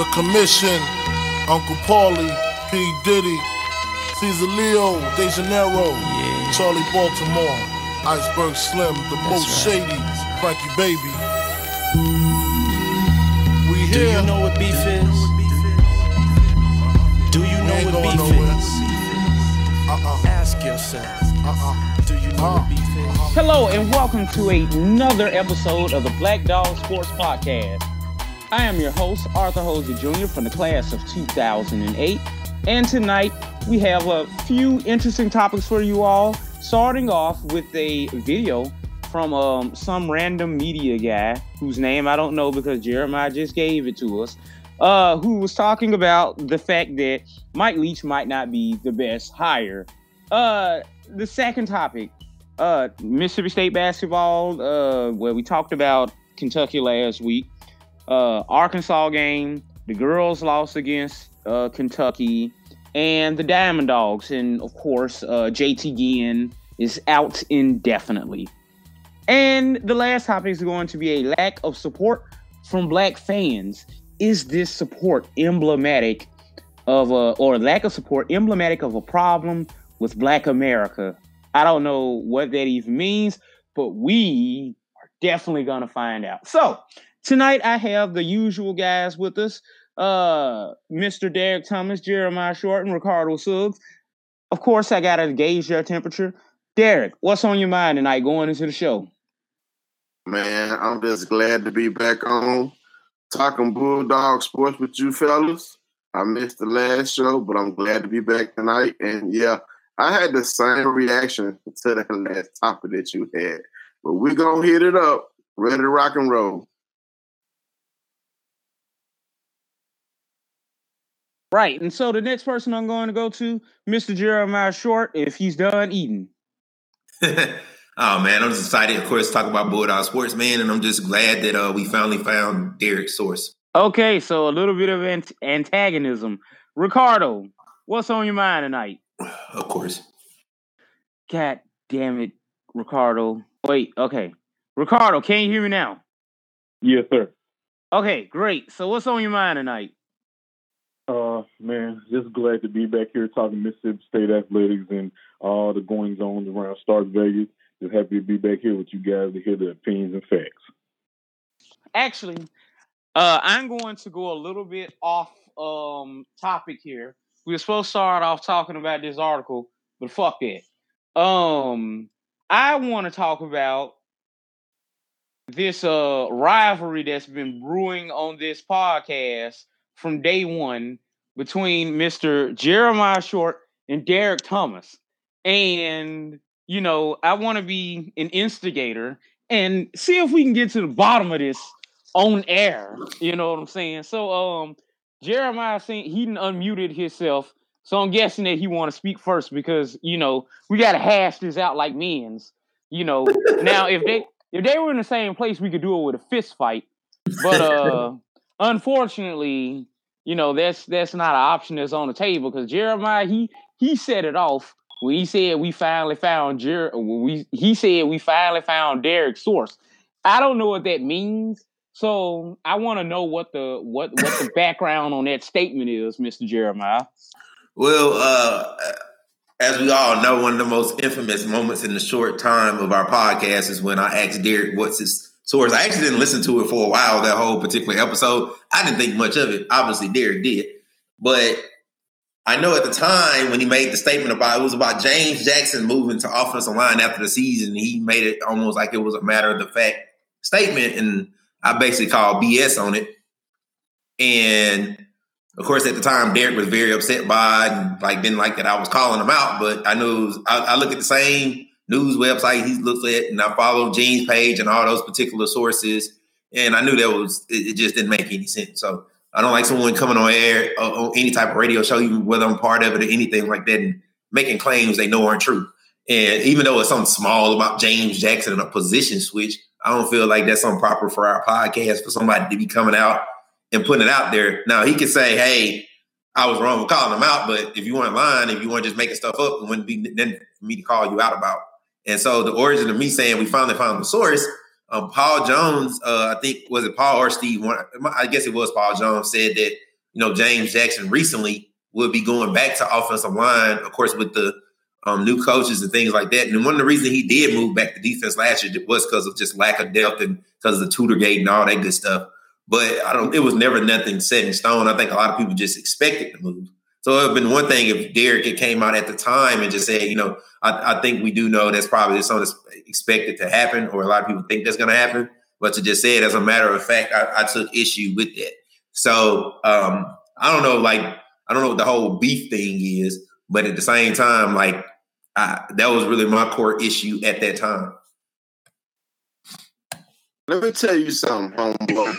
The Commission, Uncle Paulie, P. Diddy, Caesar Leo, De Janeiro, Yeah. Charlie Baltimore, Iceberg Slim, the most right. shady, Frankie Baby. We Do here. you know what beef is? Do you know what beef nowhere. is? Uh-uh, Ask yourself. uh-uh. Do you know what uh-uh. beef is? Hello and welcome to another episode of the Black Dog Sports Podcast. I am your host, Arthur Hosey Jr. from the class of 2008. And tonight we have a few interesting topics for you all, starting off with a video from um, some random media guy whose name I don't know because Jeremiah just gave it to us, uh, who was talking about the fact that Mike Leach might not be the best hire. Uh, the second topic uh Mississippi State basketball, uh where we talked about Kentucky last week. Uh Arkansas game, the girls lost against uh Kentucky and the Diamond Dogs and of course uh JT Ginn is out indefinitely. And the last topic is going to be a lack of support from black fans. Is this support emblematic of a or lack of support emblematic of a problem with black America? I don't know what that even means, but we are definitely gonna find out. So tonight I have the usual guys with us. Uh Mr. Derek Thomas, Jeremiah Short, and Ricardo Suggs. Of course, I gotta gauge their temperature. Derek, what's on your mind tonight going into the show? Man, I'm just glad to be back on talking Bulldog sports with you fellas. I missed the last show, but I'm glad to be back tonight. And yeah, I had the same reaction to that last topic that you had. But we're to hit it up. Ready to rock and roll. Right, and so the next person I'm going to go to, Mr. Jeremiah Short, if he's done eating. oh man, I'm just excited, of course, to talk about Bulldog Sports, man, and I'm just glad that uh, we finally found Derek's source. Okay, so a little bit of ant- antagonism. Ricardo, what's on your mind tonight? Of course. God damn it, Ricardo. Wait, okay. Ricardo, can you hear me now? Yes, sir. Okay, great. So what's on your mind tonight? Man, just glad to be back here talking Mississippi State athletics and all the goings on around Stark Vegas. Just happy to be back here with you guys to hear the opinions and facts. Actually, uh, I'm going to go a little bit off um topic here. We were supposed to start off talking about this article, but fuck it. Um, I want to talk about this uh rivalry that's been brewing on this podcast from day one between Mr. Jeremiah Short and Derek Thomas. And, you know, I want to be an instigator and see if we can get to the bottom of this on air. You know what I'm saying? So um Jeremiah saying he unmuted himself. So I'm guessing that he want to speak first because, you know, we gotta hash this out like men's. You know, now if they if they were in the same place, we could do it with a fist fight. But uh unfortunately, you know, that's that's not an option that's on the table because Jeremiah he he set it off when he said we finally found Jer we he said we finally found Derek's source. I don't know what that means. So I want to know what the what what the background on that statement is, Mr. Jeremiah. Well, uh, as we all know, one of the most infamous moments in the short time of our podcast is when I asked Derek what's his source. I actually didn't listen to it for a while, that whole particular episode. I didn't think much of it. Obviously, Derek did. But I know at the time when he made the statement about it was about James Jackson moving to offensive line after the season, he made it almost like it was a matter of the fact statement. And I basically called BS on it. And of course, at the time, Derek was very upset by it and like didn't like that I was calling him out. But I knew was, I, I look at the same news website he looks at, and I follow Gene's page and all those particular sources, and I knew that was it, it just didn't make any sense. So I don't like someone coming on air uh, on any type of radio show, even whether I'm part of it or anything like that, and making claims they know aren't true. And even though it's something small about James Jackson and a position switch, I don't feel like that's improper for our podcast for somebody to be coming out and putting it out there. Now he could say, "Hey, I was wrong with calling him out," but if you weren't lying, if you weren't just making stuff up, it wouldn't be then for me to call you out about. And so the origin of me saying we finally found the source, um, Paul Jones, uh, I think was it Paul or Steve? I guess it was Paul Jones said that you know, James Jackson recently would be going back to offensive line, of course, with the um, new coaches and things like that. And one of the reasons he did move back to defense last year was because of just lack of depth and because of the tutor gate and all that good stuff. But I don't. It was never nothing set in stone. I think a lot of people just expected to move. So it would have been one thing if Derek had came out at the time and just said, you know, I, I think we do know that's probably something that's expected to happen, or a lot of people think that's going to happen. But to just say it as a matter of fact, I, I took issue with that. So um, I don't know, like I don't know what the whole beef thing is, but at the same time, like I, that was really my core issue at that time. Let me tell you something, homeboy.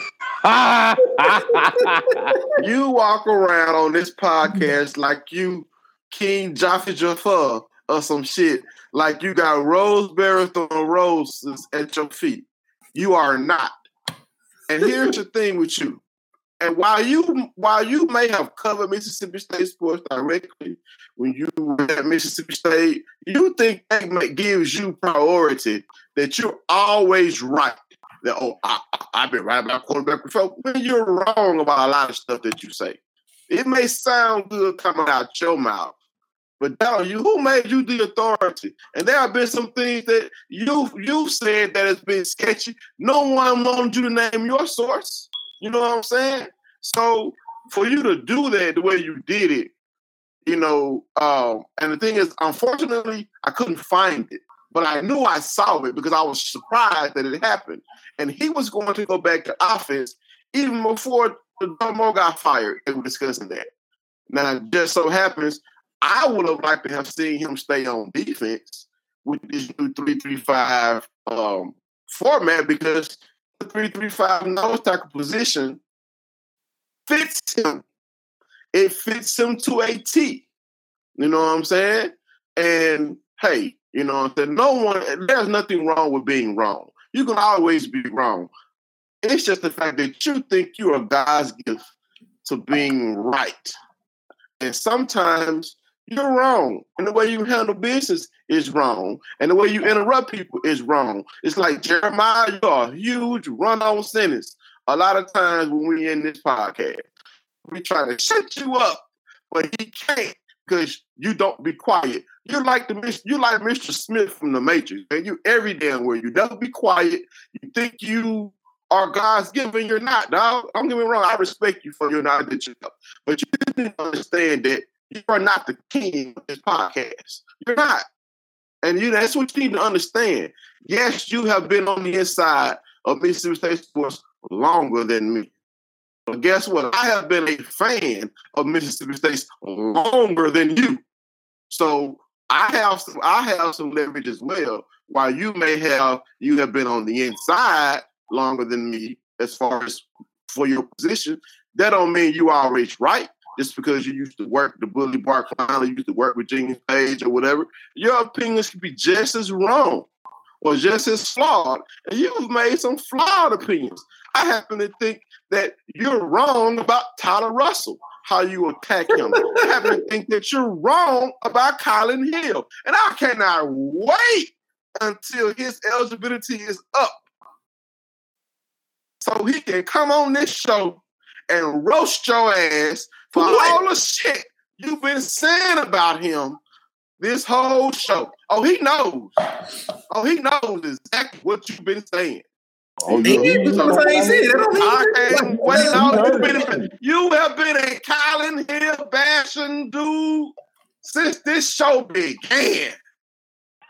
you walk around on this podcast like you King Jaffe Joffer or some shit, like you got roseberry throwing roses at your feet. You are not. And here's the thing with you. And while you while you may have covered Mississippi State sports directly when you were at Mississippi State, you think that gives you priority that you're always right that oh I, have been right about quarterback before. When you're wrong about a lot of stuff that you say, it may sound good coming out your mouth, but down you, who made you the authority? And there have been some things that you you said that has been sketchy. No one wanted you to name your source. You know what I'm saying? So for you to do that the way you did it, you know, um, and the thing is, unfortunately, I couldn't find it but I knew I saw it because I was surprised that it happened. And he was going to go back to offense even before the Domo got fired. They were discussing that. Now, just so happens, I would have liked to have seen him stay on defense with this new 335 um, format because the 335 nose tackle position fits him. It fits him to a T. You know what I'm saying? And hey, you know what I'm saying? No one, there's nothing wrong with being wrong. You can always be wrong. It's just the fact that you think you're God's gift to being right. And sometimes you're wrong. And the way you handle business is wrong. And the way you interrupt people is wrong. It's like Jeremiah, you're a huge run on sentence. A lot of times when we're in this podcast, we try to shut you up, but he can't because you don't be quiet. You're like the you like Mr. Smith from the Matrix, and you every damn where you don't be quiet. You think you are God's given, you're not, dog. Don't get me wrong, I respect you for your knowledge, but you didn't understand that you are not the king of this podcast. You're not. And you that's what you need to understand. Yes, you have been on the inside of Mississippi State sports longer than me. But guess what? I have been a fan of Mississippi State longer than you. So I have some I have some leverage as well. While you may have you have been on the inside longer than me as far as for your position, that don't mean you always right. Just because you used to work the Bully Bark line, you used to work with Gene's Page or whatever, your opinions could be just as wrong or just as flawed. And you've made some flawed opinions. I happen to think that you're wrong about Tyler Russell how you attack him. I happen to think that you're wrong about Kylin Hill. And I cannot wait until his eligibility is up. So he can come on this show and roast your ass for all the shit you've been saying about him this whole show. Oh, he knows. Oh, he knows exactly what you've been saying. Oh, you, you, you have been a Kylin Hill bashing dude since this show began.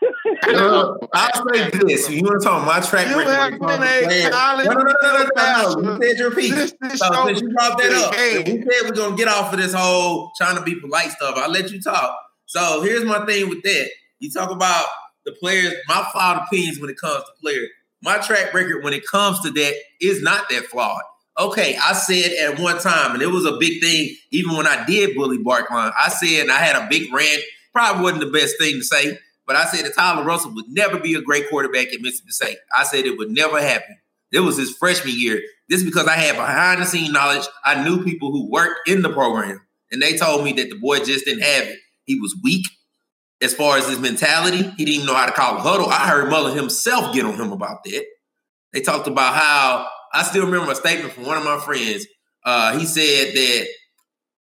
uh, I'll say this: you want to talk my track you record? Have been a Kylin no, no, no, no, no, no, You said your piece. This, this so since you brought that up, we said we're gonna get off of this whole trying to be polite stuff. I'll let you talk. So here's my thing with that: you talk about the players. My flawed opinions when it comes to players my track record when it comes to that is not that flawed. Okay, I said at one time, and it was a big thing, even when I did bully Barkline, I said, I had a big rant, probably wasn't the best thing to say, but I said that Tyler Russell would never be a great quarterback at Mississippi State. I said it would never happen. It was his freshman year. This is because I had behind the scene knowledge. I knew people who worked in the program, and they told me that the boy just didn't have it. He was weak as far as his mentality. He didn't even know how to call a huddle. I heard Mullen himself get on him about that. They talked about how I still remember a statement from one of my friends. Uh, he said that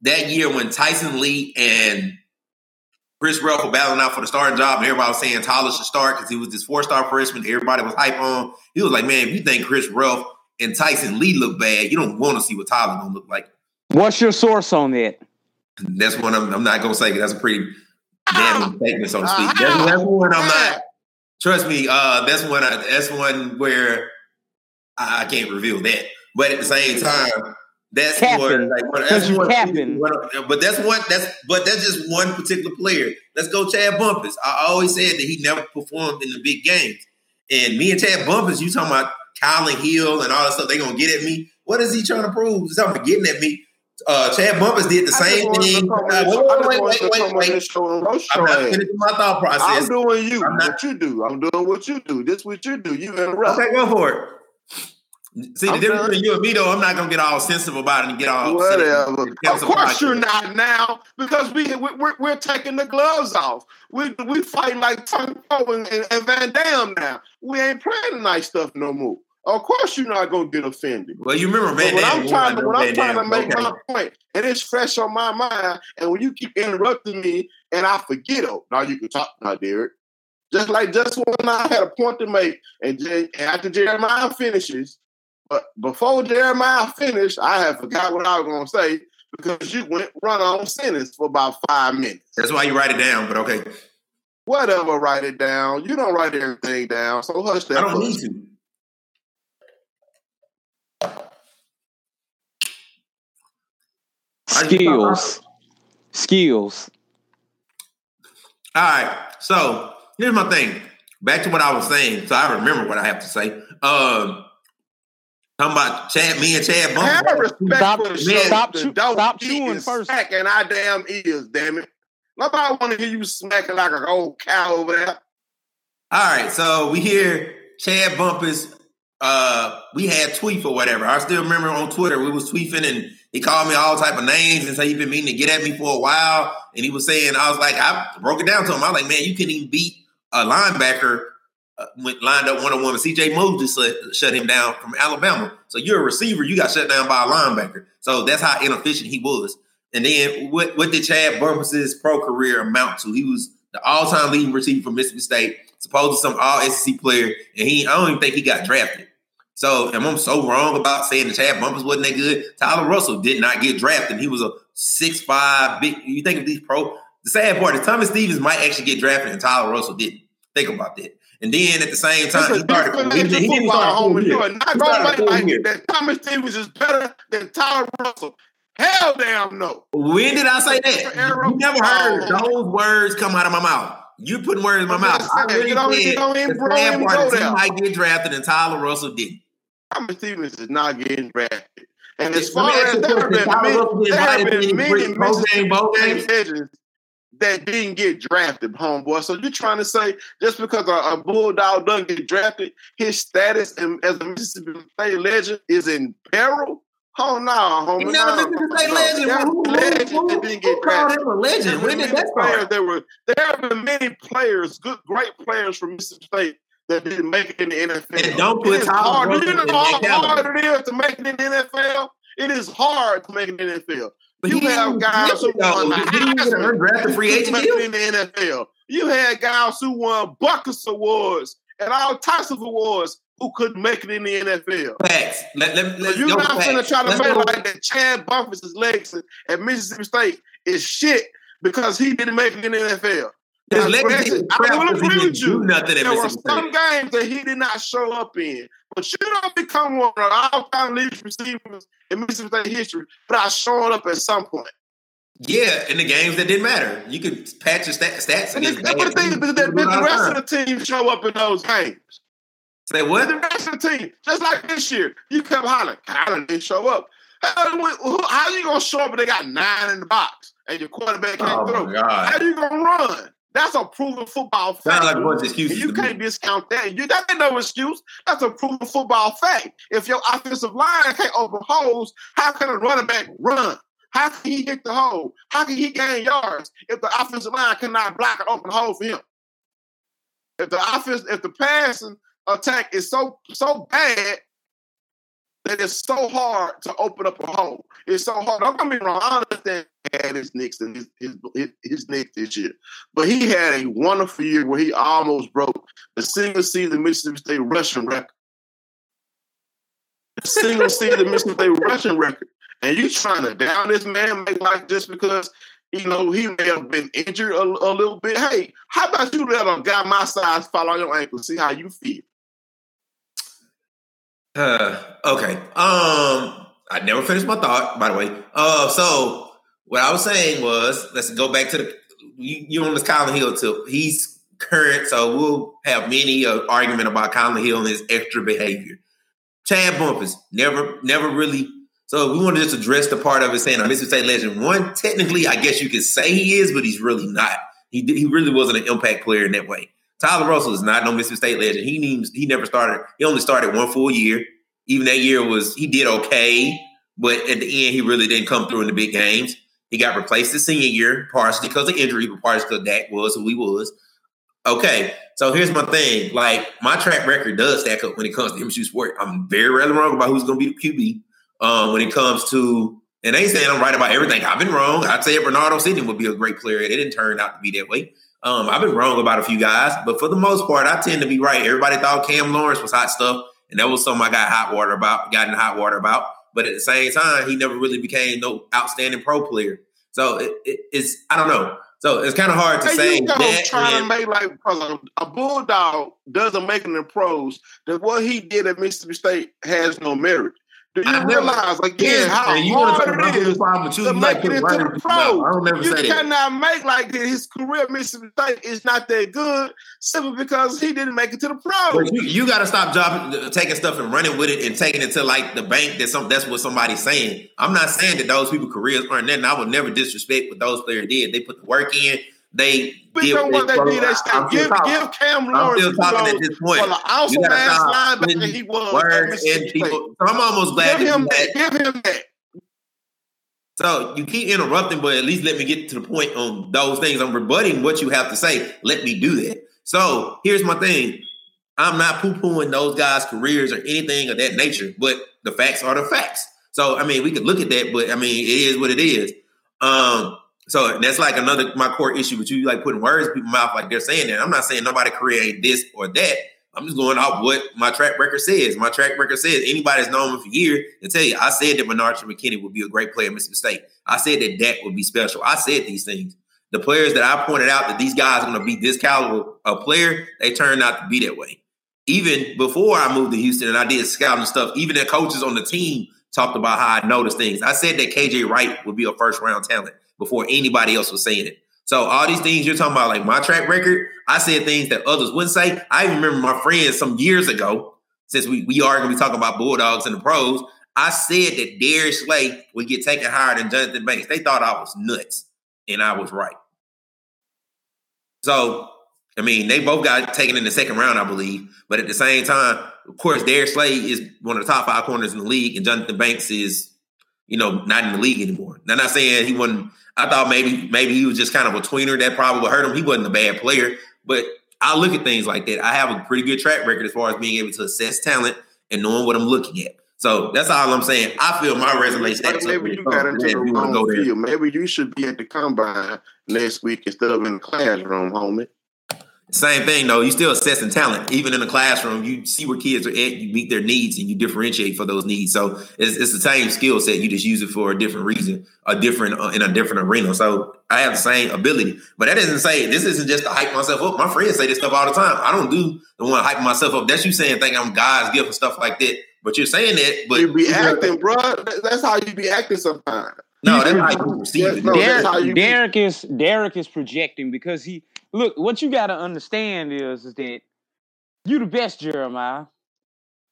that year when Tyson Lee and Chris Relf were battling out for the starting job, and everybody was saying Tyler should start because he was this four star freshman. Everybody was hype on. He was like, man, if you think Chris Relf and Tyson Lee look bad, you don't want to see what Tyler gonna look like. What's your source on that? That's one I'm, I'm not gonna say that's a pretty damning statement, so to speak. That's, that's one I'm not. Trust me, uh, that's one. I, that's one where I, I can't reveal that. But at the same time, that's one. Like, that's one. But that's one. That's but that's just one particular player. Let's go, Chad Bumphis. I always said that he never performed in the big games, and me and Chad Bumphis, you talking about Kylin Hill and all that stuff? They gonna get at me. What is he trying to prove? He's talking about getting at me. Uh, Chad Bumphis did the same thing. Wait, wait, wait, wait, wait. I'm not finishing my thought I'm doing you. I'm not- what you do. I'm doing what you do. This what you do. You interrupt. Okay, go for it. See, the I'm difference between you and me, though, I'm not gonna get all sensitive about it and get all upset. Whatever. Of course you're not now because we we- we're, we're taking the gloves off. We we fighting like Tony Poe and, and, and Van Damme now. We ain't playing the nice stuff no more. Of course you're not gonna get offended. Well, you remember But when I'm trying to when I'm trying to make okay. my point, and it's fresh on my mind, and when you keep interrupting me and I forget it, now you can talk now, Derek. Just like just when I had a point to make, and, and after Jeremiah finishes, but before Jeremiah finished, I had forgot what I was gonna say because you went run on sentence for about five minutes. That's why you write it down, but okay. Whatever, write it down. You don't write everything down, so hush that. I don't need to. I just- Skills. Skills. All right. So here's my thing. Back to what I was saying. So I remember what I have to say. Um, talking about Chad, me and Chad Have respect Stop- for the man, show. stop The chew- stop chewing is first. Smacking our damn ears, damn it. Nobody want to hear you smacking like an old cow over there. All right, so we hear Chad Bumphis. Uh, we had tweet or whatever. I still remember on Twitter we was tweeting and he called me all type of names and said he'd been meaning to get at me for a while. And he was saying I was like I broke it down to him. I was like, man, you couldn't even beat a linebacker uh, went lined up one on one. C.J. Mosley shut, him down from Alabama. So you're a receiver, you got shut down by a linebacker. So that's how inefficient he was. And then what, what did Chad Bumphis's pro career amount to? He was the all time leading receiver for Mississippi State, supposed to some all SEC player, and he I don't even think he got drafted. So am I so wrong about saying that Chad Bumphis wasn't that good? Tyler Russell did not get drafted. He was a six five big. You think of these pro. The sad part is Thomas Stevens might actually get drafted, and Tyler Russell didn't. Think about that. And then at the same time, he started. different He, age he didn't start homie. You are not going to like that Thomas Stevens is better than Tyler Russell. Hell damn no. When did I say that? You never heard oh. those words come out of my mouth. You putting words in my mouth. just I really you don't- said don't even- the bro, sad part is he might get drafted and Tyler Russell didn't. Thomas Stevens is not getting drafted. And as Let me far ask as you a there have question. been Tyler many, Russell been there have been many great pro game, bowl Mississippi? State legends that didn't get drafted, homeboy. So you're trying to say just because a, a bulldog doesn't get drafted, his status in, as a Mississippi State legend is in peril? Oh no, homie. Not a no, Mississippi State no. legend. There Who- are who- who- didn't who called him a legend? There When did that start? that were there have been many players, good great players from Mississippi State that didn't make it in the NFL. And don't put It hard. Do you know how hard it is to make it in the NFL? It is hard to make it in the NFL. But you have guys who won the Did he get an Heisman undrafted free agent make deal? it in the NFL. You had guys who won Butkus Awards and all types of awards who couldn't make it in the NFL. Facts. Let, let, let's you're go not facts. finna try to Let's make go- like that Chad Bumphis' legs at Mississippi State is shit because he didn't make it in the NFL. His Now, legacy granted, is I because agree with you. nothing There were some games that he did not show up in, but you don't become one of the all-time leading receivers in Mississippi State history without showing up at some point. Yeah, in the games that didn't matter. You could patch your stat, stats And the, thing is that, that You do it all the the rest time. of the team show up in those games. Say what? the rest of the team, just like this year, you kept hollering, Kyler didn't show up. How, how you gonna show up and they got nine in the box and your quarterback can't Oh throw? How you gonna run? That's a proven football fact. Sound like a bunch of And excuses. you can't discount that. You that ain't no excuse. That's a proven football fact. If your offensive line can't open holes, how can a running back run? How can he hit the hole? How can he gain yards if the offensive line cannot block an open hole for him? If the offense, if the passing attack is so so bad, that it's so hard to open up a hole. It's so hard. Don't get me wrong. I understand he had his Knicks and his, his, his, his Knicks this year. But he had a wonderful year where he almost broke the single season Mississippi State rushing record. The single season Mississippi State rushing record. And you trying to down this man make like just because you know he may have been injured a, a little bit. Hey, how about you let a guy my size fall on your ankle? See how you feel. Uh, okay. Um, I never finished my thought, by the way. Uh, so what I was saying was, let's go back to the you, you on this Kylin Hill tip. He's current, so we'll have many uh, argument about Kylin Hill and his extra behavior. Chad Bumphis never, never really. So we want to just address the part of it saying a Mississippi State legend. One, technically, I guess you could say he is, but he's really not. He he really wasn't an impact player in that way. Tyler Russell is not no Mississippi State legend. He needs he never started. He only started one full year. Even that year was he did okay, but at the end he really didn't come through in the big games. He got replaced the senior year, partially because of injury, but partially because Dak was who he was. Okay, so here's my thing. Like my track record does stack up when it comes to MSU sport. I'm very rarely wrong about who's going to be the QB. Um, when it comes to, and they saying I'm right about everything. I've been wrong. I'd say Bernardo Sidney would be a great player. It didn't turn out to be that way. Um, I've been wrong about a few guys, but for the most part, I tend to be right. Everybody thought Cam Lawrence was hot stuff, and that was something I got hot water about, got in hot water about. But at the same time, he never really became no outstanding pro player. So it, it, it's I don't know. So it's kind of hard to Hey, say you know, that. trying to make like a, a bulldog doesn't make it in the pros. That what he did at Mississippi State has no merit. Do you I never- realize again how you hard it is problem with you, to you make like it into the in people's mouth. pros? I don't never You say that. cannot make like that. His career State is not that good simply because he didn't make it to the pros. But you, you got to stop dropping, uh, taking stuff and running with it and taking it to like the bank. That some that's what somebody's saying. I'm not saying that those people careers aren't that. And I would never disrespect what those players did. They put the work in. They did know what they supposed- did. They I'm still give, talking. give Cam I'm Lawrence still talking at this point. the awesome ass stop linebacker he was in people. So I'm almost glad Give him that. Give him that. So you keep interrupting, but at least let me get to the point on those things. I'm rebutting what you have to say. Let me do that. So here's my thing. I'm not poo-pooing those guys' careers or anything of that nature, but the facts are the facts. So I mean, we could look at that, but I mean, it is what it is. Um, so that's like another my core issue with you, like putting words in people's mouth like they're saying that. I'm not saying nobody create this or that. I'm just going off what my track record says. My track record says anybody that's known me for years can tell you I said that Bernard McKinney would be a great player at Mississippi State. I said that Dak would be special. I said these things. The players that I pointed out that these guys are going to be this caliber of player, they turned out to be that way. Even before I moved to Houston and I did scouting stuff, even the coaches on the team talked about how I noticed things. I said that KJ Wright would be a first round talent before anybody else was saying it. So all these things you're talking about, like my track record, I said things that others wouldn't say. I remember my friends some years ago, since we, we are going to be talking about Bulldogs and the pros, I said that Darius Slay would get taken higher than Jonathan Banks. They thought I was nuts, and I was right. So, I mean, they both got taken in the second round, I believe. But at the same time, of course, Darius Slay is one of the top five corners in the league, and Jonathan Banks is, you know, not in the league anymore. Now, I'm not saying he wasn't. I thought maybe maybe he was just kind of a tweener that probably would hurt him. He wasn't a bad player, but I look at things like that. I have a pretty good track record as far as being able to assess talent and knowing what I'm looking at. So that's all I'm saying. I feel my resume stacks up. Maybe you got to into the If you wanna wrong field. Maybe you should be at the combine next week instead of in the classroom, homie. Same thing though. You still assessing talent, even in the classroom. You see where kids are at. You meet their needs and you differentiate for those needs. So it's, it's the same skill set. You just use it for a different reason, a different uh, in a different arena. So I have the same ability, but that doesn't say this isn't just to hype myself up. My friends say this stuff all the time. I don't do the one hyping myself up. That's you saying think I'm God's gift and stuff like that. But you're saying that, but you be acting, bro. That's how you be acting sometimes. No, that's how you perceive it. no, that's how Derek. Derek is Derek is projecting because he look. What you got to understand is is that you the best, Jeremiah.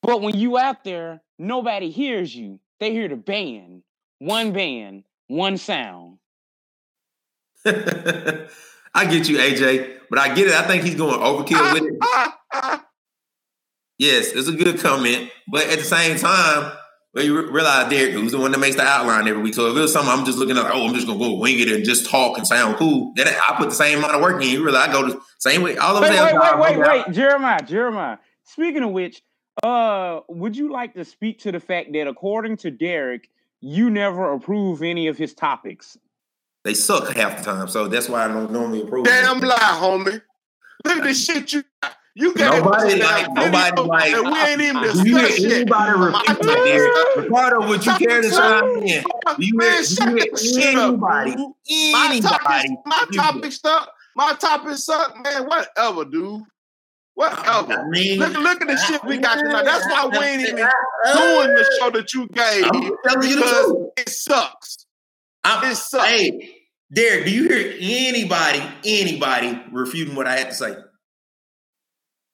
But when you out there, nobody hears you. They hear the band, one band, one sound. I get you, AJ, but I get it. I think he's going overkill with it. Yes, it's a good comment, but at the same time, when you realize Derek, who's the one that makes the outline every week. So if it was something I'm just looking at, oh, I'm just gonna go wing it and just talk and sound cool, then I put the same amount of work in. You realize I go the same way. All of Wait, them wait, wait, wait, wait, Jeremiah, Jeremiah. Speaking of which, Uh, would you like to speak to the fact that according to Derek, you never approve any of his topics? They suck half the time, so that's why I don't normally approve. Damn lie, homie. Look at this shit you got. You gave Nobody like- nobody like- we ain't even Do you discussed hear anybody My refute topic that, Derek? Ricardo, would you care to chime in? You hear, you that shit hear up, anybody? My Anybody? topic, my topic suck. My topic suck, man. Whatever, dude. Whatever. I mean, Look, look at the shit we got tonight. That's why we ain't even doing the show that you gave I'm telling you the because it sucks. I'm, It sucks. hey, Derek, do you hear anybody, anybody refuting what I had to say?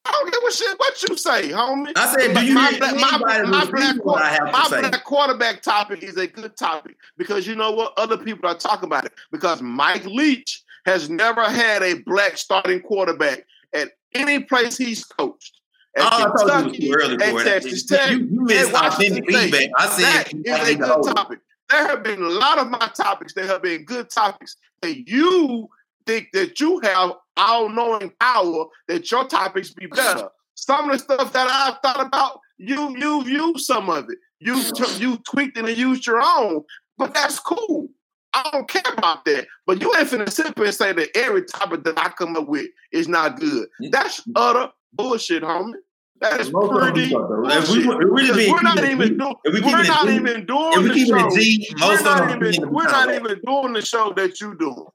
I don't give a shit what you say, homie. I said, do you my, black, my, my, black, what I quar- have my black quarterback topic is a good topic because you know what? Other people are talking about it because Mike Leach has never had a black starting quarterback at any place he's coached. At Oh, I told you it was Kentucky, early at Texas. Tech, You, you missed authentic feedback. I said is a good topic. There have been a lot of my topics that have been good topics that you think that you have all knowing power that your topics be better. Some of the stuff that I've thought about, you you've used some of it. You you tweaked it and used your own, but that's cool. I don't care about that. But you ain't finna sit and say that every topic that I come up with is not good. That's utter bullshit, homie. That is Most pretty do suck, though. If we- bullshit. if we really Because being we're not even doing. if we We're not even doing the show. We're not even. We're not even doing the show that you doing.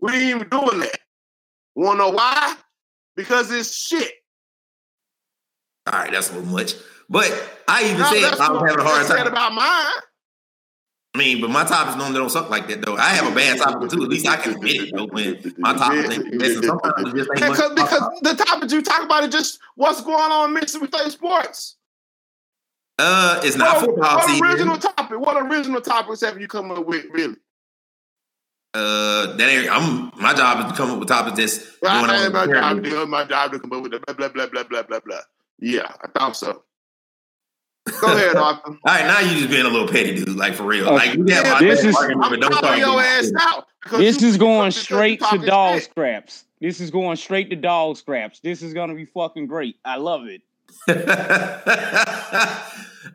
We ain't even doing that. Wanna know why? Because it's shit. All right, that's a little much. But I even No, said I was having a hard time. about mine. I mean, but my topics normally don't suck like that though. I have a bad topic too. At least I can admit it though. When my topics ain't missing, sometimes it just ain't much. Because, the topic you talk about is just what's going on in Mississippi State sports. Uh, it's not what, football what season. original topic? What original topics have you come up with? Really? Uh, that ain't. I'm. My job is to come up with topics that's Right, going on. ain't my job. to- My job to come up with the blah blah blah blah blah blah blah. Yeah, I thought so. Go ahead, Arthur. All right, now you just being a little petty, dude. Like for real. Okay. Like you have Yeah, my this is- argument, I'm don't calling your ass out. This you- is going straight to dog shit. scraps. This is going straight to dog scraps. This is gonna be fucking great. I love it.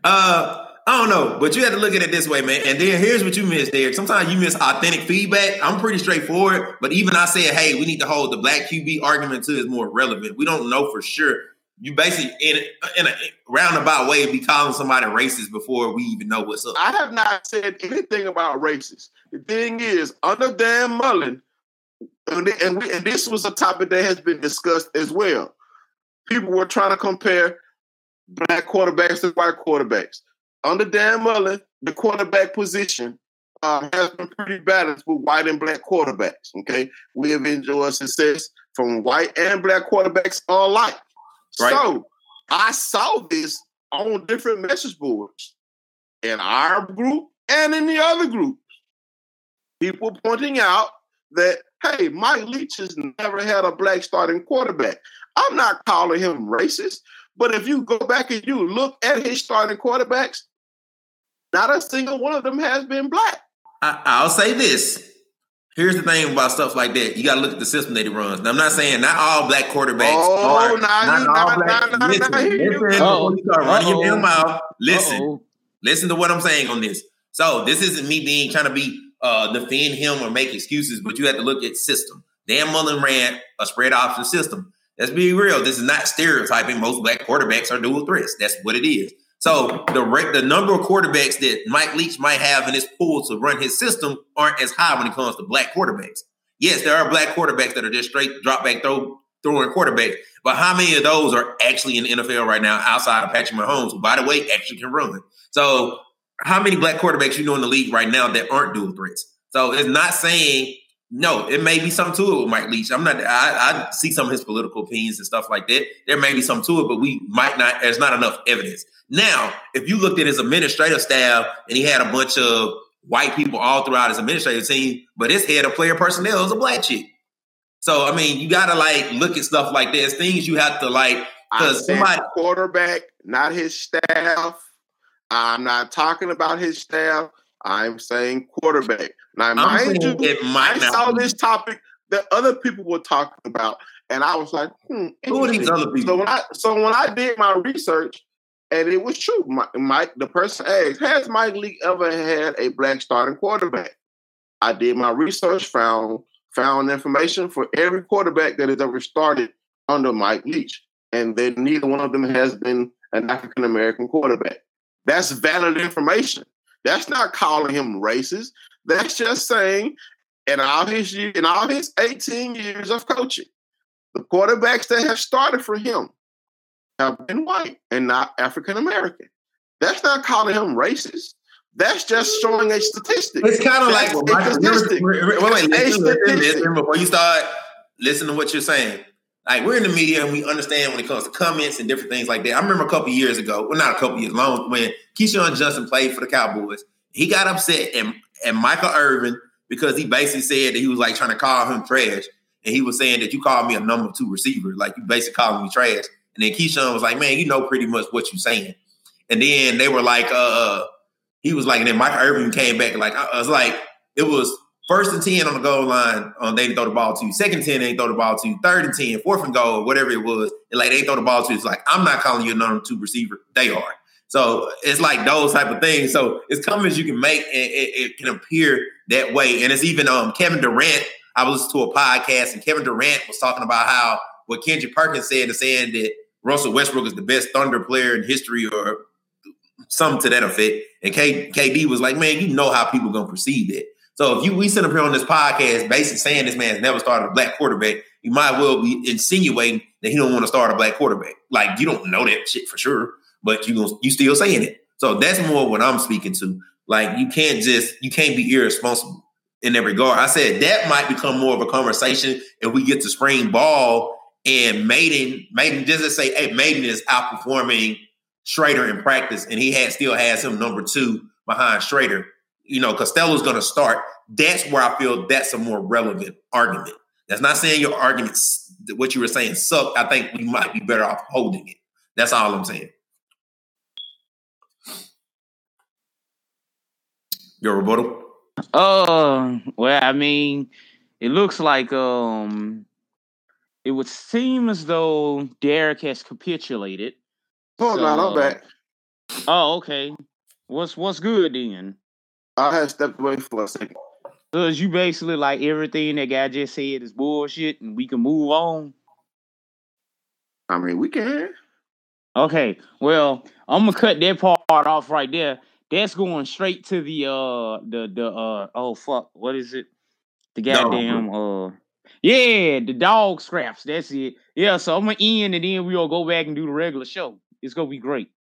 uh, I don't know, but you have to look at it this way, man. And then here's what you miss, Derek. Sometimes you miss authentic feedback. I'm pretty straightforward, but even I said, hey, we need to hold the black QB argument to is more relevant. We don't know for sure. You basically in a, in a roundabout way be calling somebody racist before we even know what's up. I have not said anything about racist. The thing is, under Dan Mullen, and, and, we, and this was a topic that has been discussed as well. People were trying to compare black quarterbacks to white quarterbacks. Under Dan Mullen, the quarterback position uh, has been pretty balanced with white and black quarterbacks. Okay, we have enjoyed success from white and black quarterbacks alike. Right. So I saw this on different message boards in our group and in the other groups. People pointing out that, hey, Mike Leach has never had a black starting quarterback. I'm not calling him racist, but if you go back and you look at his starting quarterbacks, not a single one of them has been black. I, I'll say this. Here's the thing about stuff like that. You got to look at the system that he runs. Now, I'm not saying not all black quarterbacks. Oh, are, now you- all now- black- now- now- listen, now here you listen go. before you start running your damn mouth. Listen, Uh-oh. listen to what I'm saying on this. So this isn't me being trying to be uh, defend him or make excuses, but you have to look at system. Dan Mullen ran a spread option system. Let's be real. This is not stereotyping. Most black quarterbacks are dual threats. That's what it is. So the rate, the number of quarterbacks that Mike Leach might have in his pool to run his system aren't as high when it comes to black quarterbacks. Yes, there are black quarterbacks that are just straight drop back throw throwing quarterbacks, but how many of those are actually in the NFL right now outside of Patrick Mahomes, who by the way actually can run? So how many black quarterbacks you know in the league right now that aren't dual threats? So it's not saying no. It may be something to it with Mike Leach. I'm not. I, I see some of his political opinions and stuff like that. There may be something to it, but we might not. There's not enough evidence. Now, if you looked at his administrative staff and he had a bunch of white people all throughout his administrative team, but his head of player personnel is a black chick. So I mean, you gotta like look at stuff like this. Things you have to like because somebody quarterback, not his staff. I'm not talking about his staff. I'm saying quarterback. Now, I'm mind you, I saw this topic that other people were talking about, and I was like, hmm, Who are these other people? So when I so when I did my research, and it was true. Mike, the person asked, "Has Mike Leach ever had a black starting quarterback?" I did my research, found found information for every quarterback that has ever started under Mike Leach, and then neither one of them has been an African American quarterback. That's valid information. That's not calling him racist. That's just saying, in all his in all his 18 years of coaching, the quarterbacks that have started for him have been white and not African American. That's not calling him racist. That's just showing a statistic. It's kind of like well, a statistic. Wait, wait, wait, listen, listen, listen, before you start, listen to what you're saying. Like we're in the media and we understand when it comes to comments and different things like that. I remember a couple years ago, well, not a couple years long, when Keyshawn Johnson played for the Cowboys. He got upset and and Michael Irvin because he basically said that he was like trying to call him trash, and he was saying that you called me a number two receiver, like you basically calling me trash. And then Keyshawn was like, "Man, you know pretty much what you're saying." And then they were like, uh, uh he was like, and then Michael Irvin came back like, I was like, it was first and 10 on the goal line, um, they didn't throw the ball to. Second 10, they didn't throw the ball to. Third and 10, fourth and goal, whatever it was, and like they throw the ball to. You. It's like, I'm not calling you a number two receiver. They are. So it's like those type of things. So it's comments you can make and it, it can appear that way. And it's even um Kevin Durant. I was listening to a podcast and Kevin Durant was talking about how what Kendrick Perkins said is saying that Russell Westbrook is the best Thunder player in history or something to that effect. And K, KD was like, man, you know how people gonna perceive that. So if you we sit up here on this podcast, basically saying this man's never started a black quarterback, you might well be insinuating that he don't want to start a black quarterback. Like you don't know that shit for sure, but you you still saying it. So that's more what I'm speaking to. Like you can't just you can't be irresponsible in that regard. I said that might become more of a conversation if we get to spring ball and Mayden just to say, hey, Mayden is outperforming Shrader in practice, and he had still has him number two behind Shrader. You know, Costello's going to start. That's where I feel that's a more relevant argument. That's not saying your arguments, what you were saying, suck. I think we might be better off holding it. That's all I'm saying. Your rebuttal? Uh, well, I mean, it looks like um, it would seem as though Derek has capitulated Oh, so, no, I'm back. Oh, okay. What's what's good then? I had stepped away for a second. Cause you basically like everything that guy just said is bullshit, and we can move on. I mean, we can. Okay, well, I'm gonna cut that part off right there. That's going straight to the uh the the uh oh fuck, what is it? The goddamn uh yeah, the dog scraps. That's it. Yeah, so I'm gonna end and then we'll go back and do the regular show. It's gonna be great.